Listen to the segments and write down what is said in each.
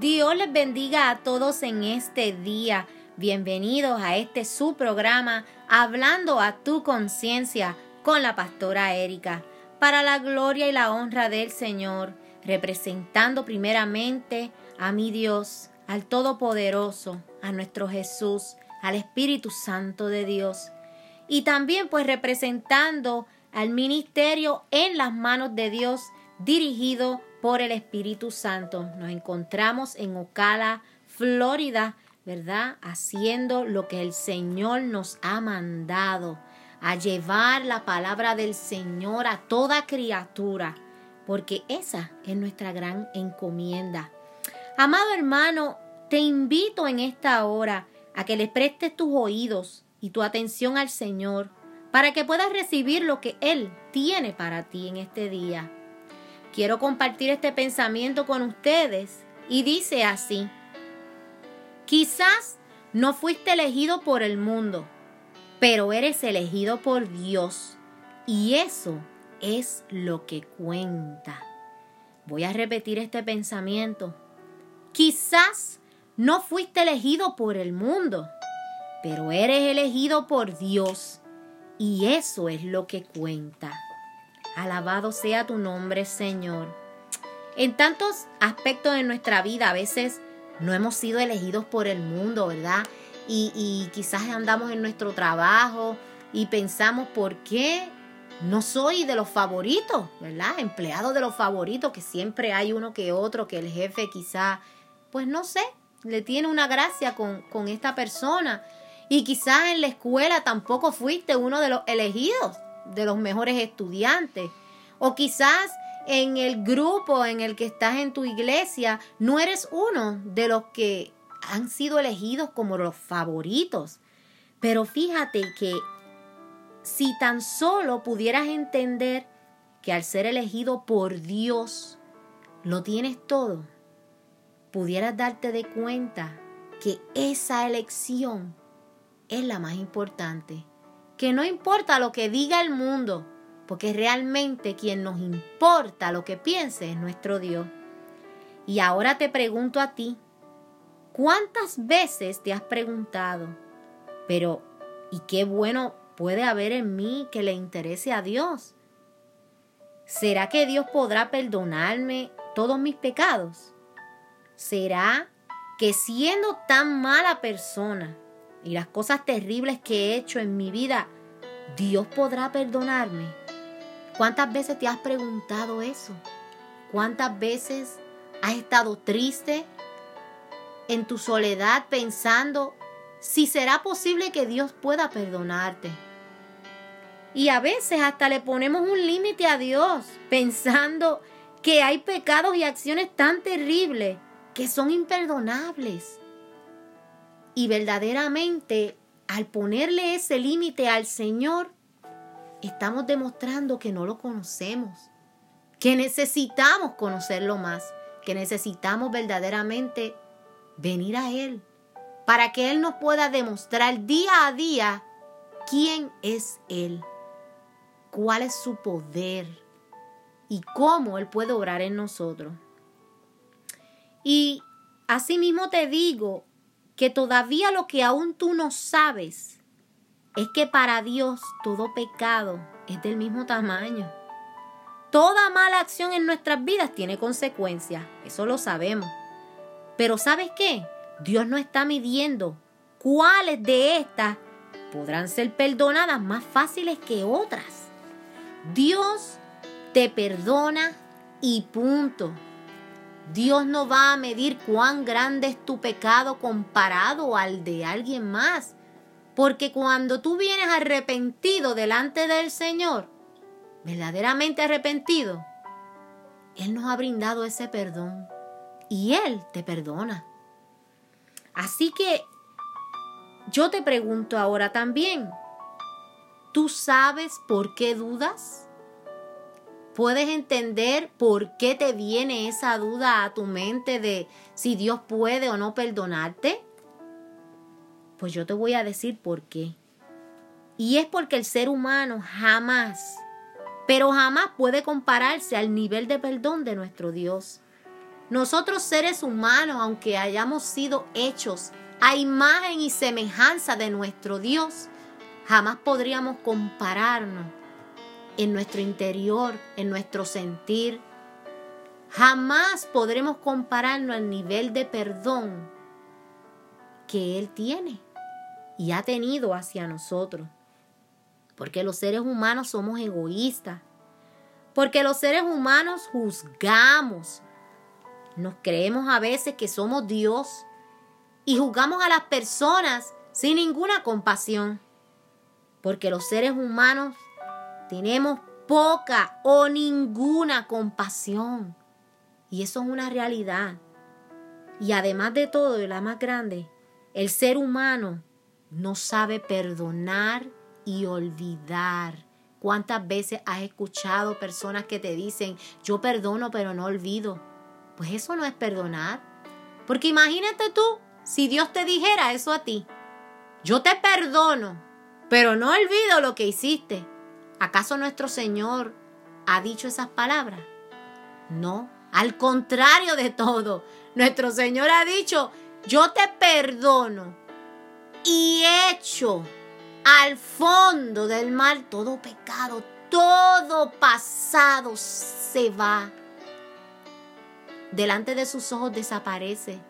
Dios les bendiga a todos en este día. Bienvenidos a este su programa Hablando a tu conciencia con la pastora Erika. Para la gloria y la honra del Señor, representando primeramente a mi Dios, al Todopoderoso, a nuestro Jesús, al Espíritu Santo de Dios. Y también pues representando al ministerio en las manos de Dios dirigido por el Espíritu Santo. Nos encontramos en Ocala, Florida, ¿verdad? Haciendo lo que el Señor nos ha mandado, a llevar la palabra del Señor a toda criatura, porque esa es nuestra gran encomienda. Amado hermano, te invito en esta hora a que le prestes tus oídos y tu atención al Señor para que puedas recibir lo que Él tiene para ti en este día. Quiero compartir este pensamiento con ustedes y dice así, quizás no fuiste elegido por el mundo, pero eres elegido por Dios y eso es lo que cuenta. Voy a repetir este pensamiento. Quizás no fuiste elegido por el mundo, pero eres elegido por Dios y eso es lo que cuenta. Alabado sea tu nombre, Señor. En tantos aspectos de nuestra vida, a veces no hemos sido elegidos por el mundo, ¿verdad? Y, quizás andamos en nuestro trabajo y pensamos, ¿por qué no soy de los favoritos, ¿verdad? Empleado de los favoritos, que siempre hay uno que otro, que el jefe quizás, pues no sé, le tiene una gracia con, con esta persona. Y quizás en la escuela tampoco fuiste uno de los elegidos de los mejores estudiantes. O quizás en el grupo en el que estás en tu iglesia no eres uno de los que han sido elegidos como los favoritos. Pero fíjate que si tan solo pudieras entender que al ser elegido por Dios lo tienes todo, pudieras darte de cuenta que esa elección es la más importante que no importa lo que diga el mundo, porque realmente quien nos importa lo que piense es nuestro Dios. Y ahora te pregunto a ti, ¿cuántas veces te has preguntado, pero ¿y qué bueno puede haber en mí que le interese a Dios? ¿Será que Dios podrá perdonarme todos mis pecados? ¿Será que siendo tan mala persona, y las cosas terribles que he hecho en mi vida, Dios podrá perdonarme. ¿Cuántas veces te has preguntado eso? ¿Cuántas veces has estado triste en tu soledad pensando si será posible que Dios pueda perdonarte? Y a veces hasta le ponemos un límite a Dios pensando que hay pecados y acciones tan terribles que son imperdonables. Y verdaderamente, al ponerle ese límite al Señor, estamos demostrando que no lo conocemos, que necesitamos conocerlo más, que necesitamos verdaderamente venir a Él, para que Él nos pueda demostrar día a día quién es Él, cuál es su poder y cómo Él puede obrar en nosotros. Y asimismo te digo, que todavía lo que aún tú no sabes es que para Dios todo pecado es del mismo tamaño. Toda mala acción en nuestras vidas tiene consecuencias, eso lo sabemos. Pero ¿sabes qué? Dios no está midiendo cuáles de estas podrán ser perdonadas más fáciles que otras. Dios te perdona y punto. Dios no va a medir cuán grande es tu pecado comparado al de alguien más. Porque cuando tú vienes arrepentido delante del Señor, verdaderamente arrepentido, Él nos ha brindado ese perdón y Él te perdona. Así que yo te pregunto ahora también, ¿tú sabes por qué dudas? Puedes entender por qué te viene esa duda a tu mente de si Dios puede o no perdonarte? Pues yo te voy a decir por qué. Y es porque el ser humano jamás, pero jamás puede compararse al nivel de perdón de nuestro Dios. Nosotros seres humanos, aunque hayamos sido hechos a imagen y semejanza de nuestro Dios, jamás podríamos compararnos en nuestro interior, en nuestro sentir. Jamás podremos compararnos al nivel de perdón que Él tiene y ha tenido hacia nosotros. Porque los seres humanos somos egoístas. Porque los seres humanos juzgamos. Nos creemos a veces que somos Dios y juzgamos a las personas sin ninguna compasión. Porque los seres humanos tenemos poca o ninguna compasión. Y eso es una realidad. Y además de todo, y la más grande, el ser humano no sabe perdonar y olvidar. ¿Cuántas veces has escuchado personas que te dicen, yo perdono pero no olvido? Pues eso no es perdonar. Porque imagínate tú, si Dios te dijera eso a ti, yo te perdono, pero no olvido lo que hiciste. ¿Acaso nuestro Señor ha dicho esas palabras? No, al contrario de todo, nuestro Señor ha dicho, yo te perdono y echo al fondo del mar todo pecado, todo pasado se va. Delante de sus ojos desaparece.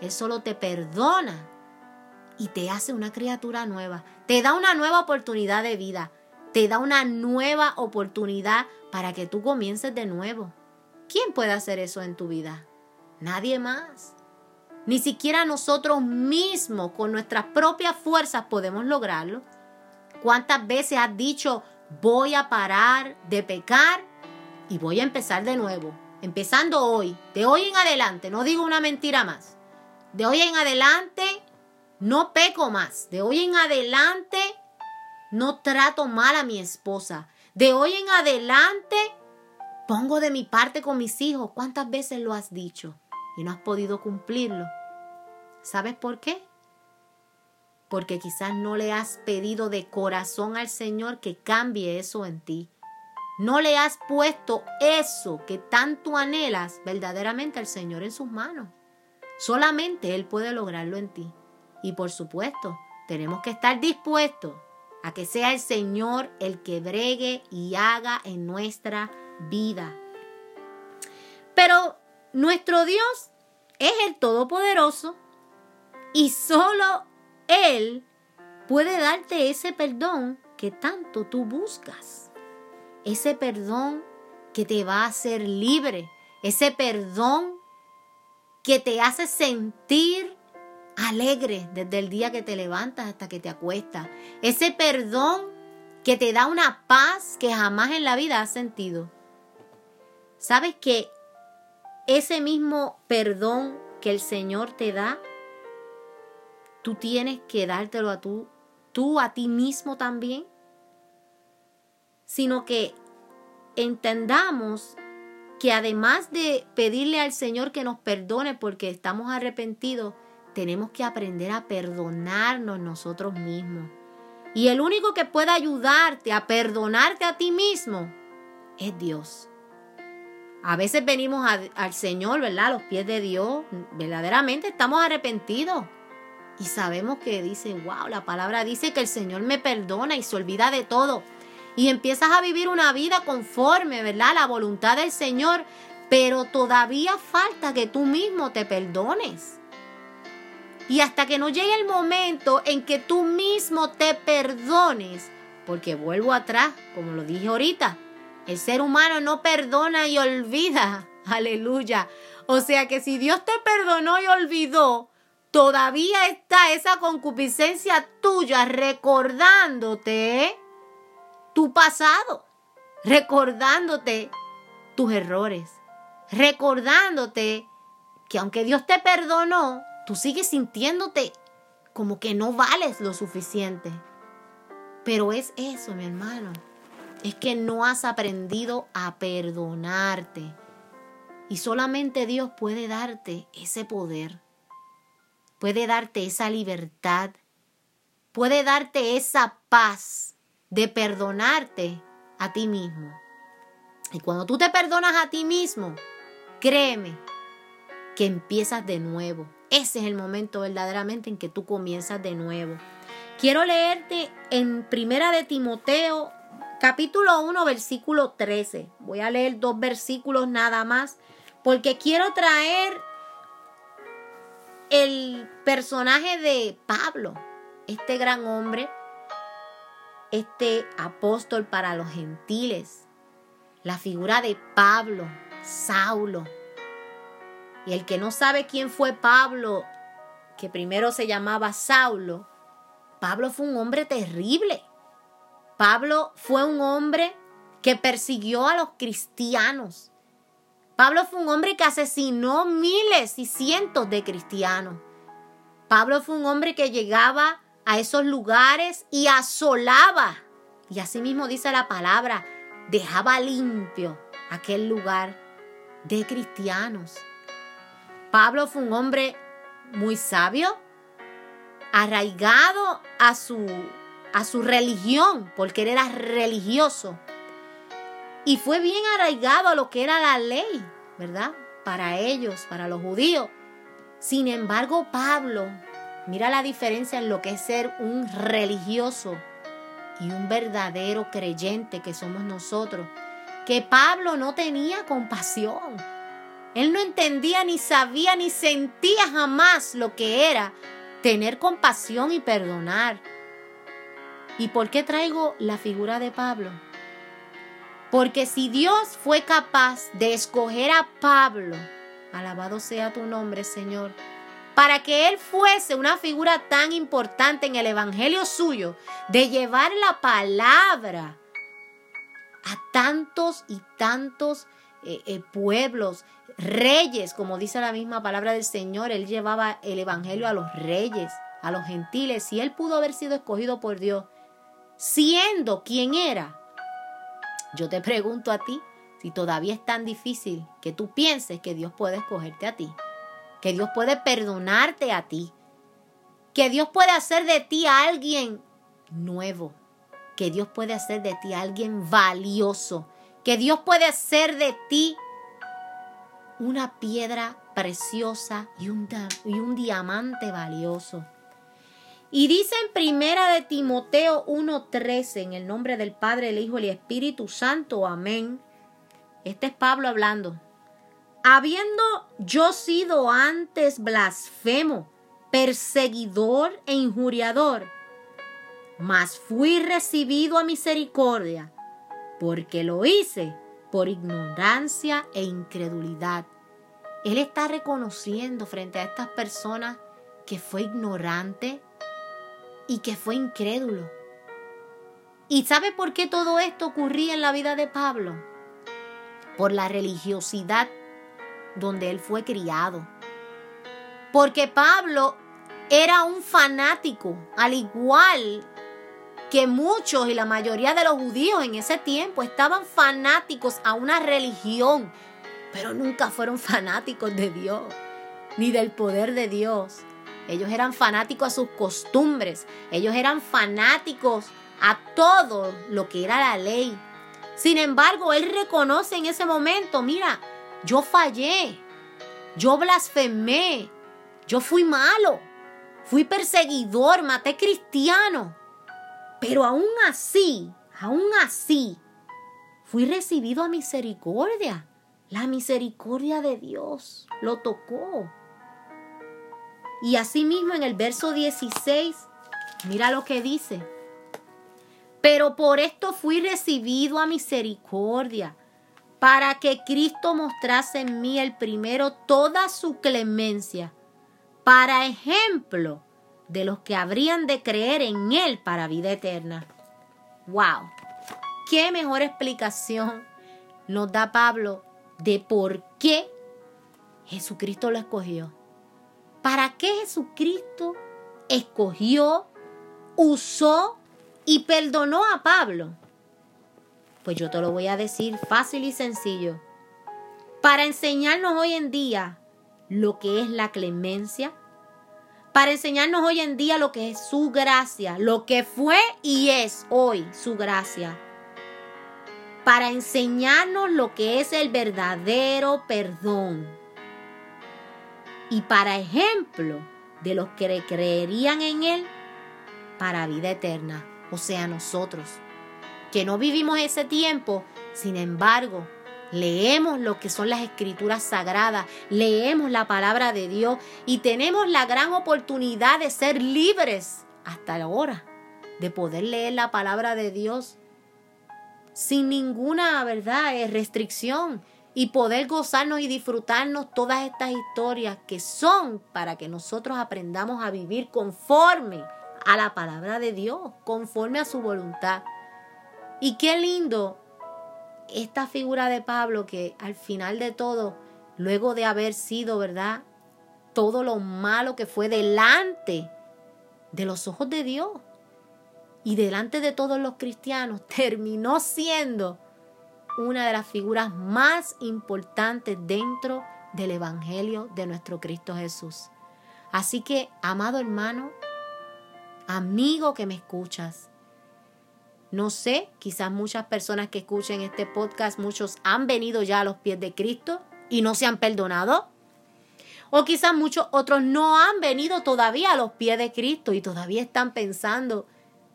Él solo te perdona y te hace una criatura nueva. Te da una nueva oportunidad de vida. Te da una nueva oportunidad para que tú comiences de nuevo. ¿Quién puede hacer eso en tu vida? Nadie más. Ni siquiera nosotros mismos con nuestras propias fuerzas podemos lograrlo. ¿Cuántas veces has dicho, voy a parar de pecar y voy a empezar de nuevo? Empezando hoy, de hoy en adelante, no digo una mentira más. De hoy en adelante no peco más. De hoy en adelante no trato mal a mi esposa. De hoy en adelante pongo de mi parte con mis hijos. ¿Cuántas veces lo has dicho? y no has podido cumplirlo. ¿Sabes por qué? Porque quizás no le has pedido de corazón al Señor que cambie eso en ti. No le has puesto eso que tanto anhelas verdaderamente al Señor en sus manos. Solamente Él puede lograrlo en ti. Y por supuesto, tenemos que estar dispuestos a que sea el Señor el que bregue y haga en nuestra vida. Pero nuestro Dios es el Todopoderoso y solo Él puede darte ese perdón que tanto tú buscas. Ese perdón que te va a hacer libre. Ese perdón que te hace sentir alegre desde el día que te levantas hasta que te acuestas. Ese perdón que te da una paz que jamás en la vida has sentido. ¿Sabes que ese mismo perdón que el Señor te da, tú tienes que dártelo a tú, tú a ti mismo también, sino que entendamos que además de pedirle al Señor que nos perdone porque estamos arrepentidos, tenemos que aprender a perdonarnos nosotros mismos. Y el único que puede ayudarte a perdonarte a ti mismo es Dios. A veces venimos al Señor, ¿verdad? A los pies de Dios. Verdaderamente estamos arrepentidos. Y sabemos que dice, wow, la palabra dice que el Señor me perdona y se olvida de todo. Y empiezas a vivir una vida conforme, ¿verdad? La voluntad del Señor. Pero todavía falta que tú mismo te perdones. Y hasta que no llegue el momento en que tú mismo te perdones, porque vuelvo atrás, como lo dije ahorita, el ser humano no perdona y olvida. Aleluya. O sea que si Dios te perdonó y olvidó, todavía está esa concupiscencia tuya recordándote tu pasado, recordándote tus errores, recordándote que aunque Dios te perdonó, tú sigues sintiéndote como que no vales lo suficiente. Pero es eso, mi hermano es que no has aprendido a perdonarte. Y solamente Dios puede darte ese poder, puede darte esa libertad, puede darte esa paz de perdonarte a ti mismo. Y cuando tú te perdonas a ti mismo, créeme que empiezas de nuevo. Ese es el momento verdaderamente en que tú comienzas de nuevo. Quiero leerte en Primera de Timoteo, capítulo 1, versículo 13. Voy a leer dos versículos nada más, porque quiero traer el personaje de Pablo, este gran hombre, este apóstol para los gentiles, la figura de Pablo, Saulo. Y el que no sabe quién fue Pablo, que primero se llamaba Saulo, Pablo fue un hombre terrible. Pablo fue un hombre que persiguió a los cristianos. Pablo fue un hombre que asesinó miles y cientos de cristianos. Pablo fue un hombre que llegaba a esos lugares y asolaba. Y así mismo dice la palabra, dejaba limpio aquel lugar de cristianos. Pablo fue un hombre muy sabio, arraigado a su, a su religión, porque él era religioso. Y fue bien arraigado a lo que era la ley, ¿verdad? Para ellos, para los judíos. Sin embargo, Pablo, mira la diferencia en lo que es ser un religioso y un verdadero creyente que somos nosotros. Que Pablo no tenía compasión. Él no entendía ni sabía ni sentía jamás lo que era tener compasión y perdonar. ¿Y por qué traigo la figura de Pablo? Porque si Dios fue capaz de escoger a Pablo, alabado sea tu nombre, Señor, para que él fuese una figura tan importante en el Evangelio suyo, de llevar la palabra a tantos y tantos eh, eh, pueblos, reyes, como dice la misma palabra del Señor, él llevaba el Evangelio a los reyes, a los gentiles, y él pudo haber sido escogido por Dios, siendo quien era, yo te pregunto a ti si todavía es tan difícil que tú pienses que Dios puede escogerte a ti, que Dios puede perdonarte a ti, que Dios puede hacer de ti a alguien nuevo, que Dios puede hacer de ti a alguien valioso, que Dios puede hacer de ti una piedra preciosa y un, y un diamante valioso. Y dice en primera de Timoteo 1:13, en el nombre del Padre, el Hijo y el Espíritu Santo, amén. Este es Pablo hablando. Habiendo yo sido antes blasfemo, perseguidor e injuriador, mas fui recibido a misericordia, porque lo hice por ignorancia e incredulidad. Él está reconociendo frente a estas personas que fue ignorante, y que fue incrédulo. ¿Y sabe por qué todo esto ocurría en la vida de Pablo? Por la religiosidad donde él fue criado. Porque Pablo era un fanático, al igual que muchos y la mayoría de los judíos en ese tiempo estaban fanáticos a una religión, pero nunca fueron fanáticos de Dios, ni del poder de Dios. Ellos eran fanáticos a sus costumbres. Ellos eran fanáticos a todo lo que era la ley. Sin embargo, él reconoce en ese momento, mira, yo fallé, yo blasfemé, yo fui malo, fui perseguidor, maté cristiano. Pero aún así, aún así, fui recibido a misericordia. La misericordia de Dios lo tocó. Y asimismo en el verso 16, mira lo que dice. Pero por esto fui recibido a misericordia, para que Cristo mostrase en mí el primero toda su clemencia, para ejemplo de los que habrían de creer en Él para vida eterna. ¡Wow! ¿Qué mejor explicación nos da Pablo de por qué Jesucristo lo escogió? ¿Para qué Jesucristo escogió, usó y perdonó a Pablo? Pues yo te lo voy a decir fácil y sencillo. Para enseñarnos hoy en día lo que es la clemencia, para enseñarnos hoy en día lo que es su gracia, lo que fue y es hoy su gracia, para enseñarnos lo que es el verdadero perdón. Y para ejemplo de los que creerían en Él para vida eterna, o sea, nosotros, que no vivimos ese tiempo, sin embargo, leemos lo que son las escrituras sagradas, leemos la palabra de Dios y tenemos la gran oportunidad de ser libres hasta ahora, de poder leer la palabra de Dios sin ninguna verdad, eh, restricción y poder gozarnos y disfrutarnos todas estas historias que son para que nosotros aprendamos a vivir conforme a la palabra de Dios, conforme a su voluntad. Y qué lindo esta figura de Pablo que al final de todo, luego de haber sido, ¿verdad? Todo lo malo que fue delante de los ojos de Dios y delante de todos los cristianos, terminó siendo una de las figuras más importantes dentro del Evangelio de nuestro Cristo Jesús. Así que, amado hermano, amigo que me escuchas, no sé, quizás muchas personas que escuchen este podcast, muchos han venido ya a los pies de Cristo y no se han perdonado. O quizás muchos otros no han venido todavía a los pies de Cristo y todavía están pensando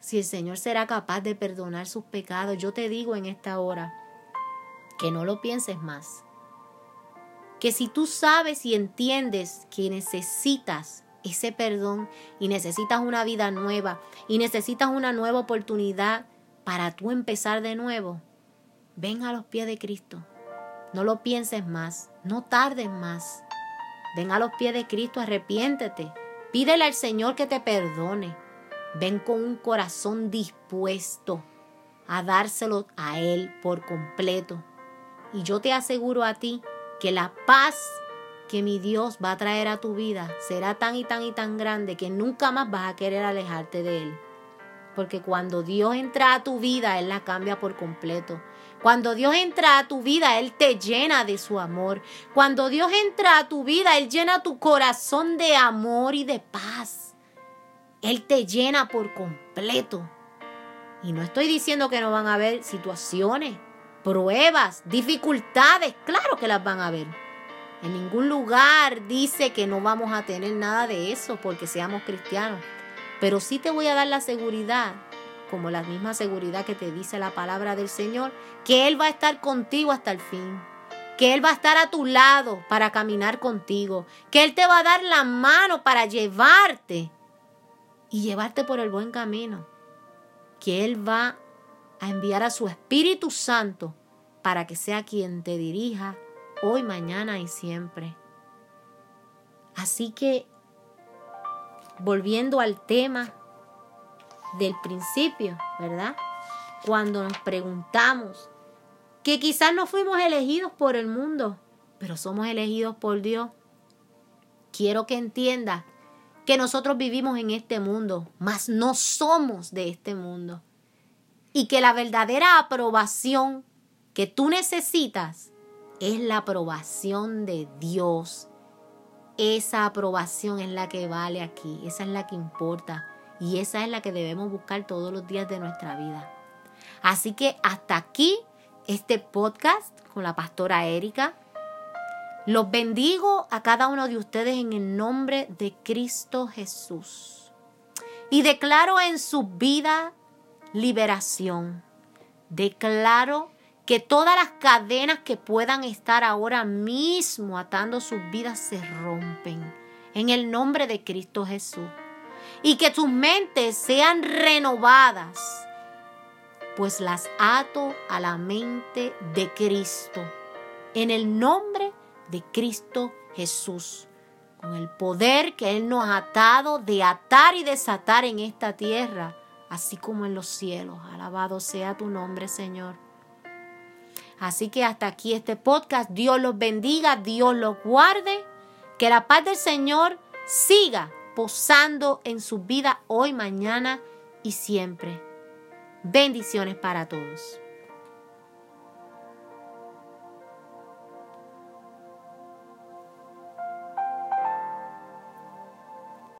si el Señor será capaz de perdonar sus pecados. Yo te digo en esta hora que no lo pienses más. Que si tú sabes y entiendes que necesitas ese perdón y necesitas una vida nueva y necesitas una nueva oportunidad para tú empezar de nuevo, ven a los pies de Cristo. No lo pienses más, no tardes más. Ven a los pies de Cristo, arrepiéntete. Pídele al Señor que te perdone. Ven con un corazón dispuesto a dárselo a Él por completo. Y yo te aseguro a ti que la paz que mi Dios va a traer a tu vida será tan y tan y tan grande que nunca más vas a querer alejarte de Él. Porque cuando Dios entra a tu vida, Él la cambia por completo. Cuando Dios entra a tu vida, Él te llena de su amor. Cuando Dios entra a tu vida, Él llena tu corazón de amor y de paz. Él te llena por completo. Y no estoy diciendo que no van a haber situaciones, pruebas, dificultades. Claro que las van a haber. En ningún lugar dice que no vamos a tener nada de eso porque seamos cristianos. Pero sí te voy a dar la seguridad, como la misma seguridad que te dice la palabra del Señor, que Él va a estar contigo hasta el fin. Que Él va a estar a tu lado para caminar contigo. Que Él te va a dar la mano para llevarte y llevarte por el buen camino. Que Él va a enviar a su Espíritu Santo para que sea quien te dirija hoy, mañana y siempre. Así que volviendo al tema del principio, ¿verdad? Cuando nos preguntamos que quizás no fuimos elegidos por el mundo, pero somos elegidos por Dios. Quiero que entiendas que nosotros vivimos en este mundo, mas no somos de este mundo. Y que la verdadera aprobación que tú necesitas es la aprobación de Dios esa aprobación es la que vale aquí, esa es la que importa y esa es la que debemos buscar todos los días de nuestra vida. Así que hasta aquí este podcast con la pastora Erika. Los bendigo a cada uno de ustedes en el nombre de Cristo Jesús. Y declaro en su vida liberación. Declaro que todas las cadenas que puedan estar ahora mismo atando sus vidas se rompen en el nombre de Cristo Jesús. Y que tus mentes sean renovadas, pues las ato a la mente de Cristo, en el nombre de Cristo Jesús, con el poder que Él nos ha atado de atar y desatar en esta tierra, así como en los cielos. Alabado sea tu nombre, Señor. Así que hasta aquí este podcast. Dios los bendiga, Dios los guarde. Que la paz del Señor siga posando en su vida hoy, mañana y siempre. Bendiciones para todos.